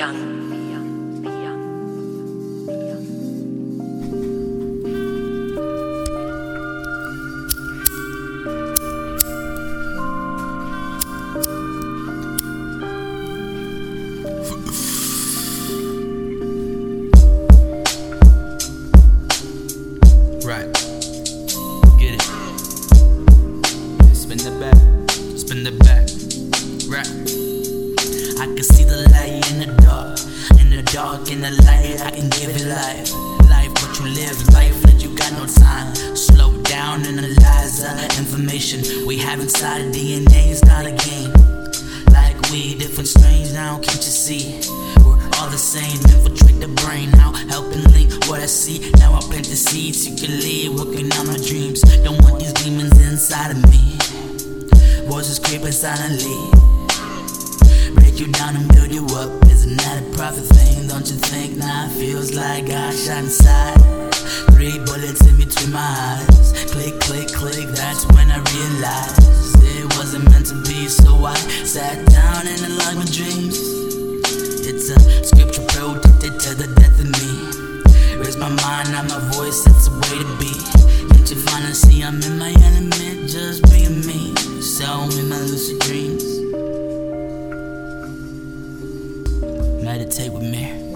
young. Right. In the light, I can give it life. Life, what you live, life that you got no time. Slow down, and analyze the information we have inside DNA is not a game. Like we, different strains now, can't you see? We're all the same, infiltrate the brain now, helping link what I see. Now I plant the seeds secretly, working on my dreams. Don't want these demons inside of me. Voices creeping silently. You down and build you up. Isn't that a profit thing? Don't you think? Now it feels like I shot inside. Three bullets in between my eyes. Click, click, click. That's when I realized it wasn't meant to be. So I sat down and unlocked my dreams. It's a scripture protected to the death of me. Raise my mind, not my voice, united take with me.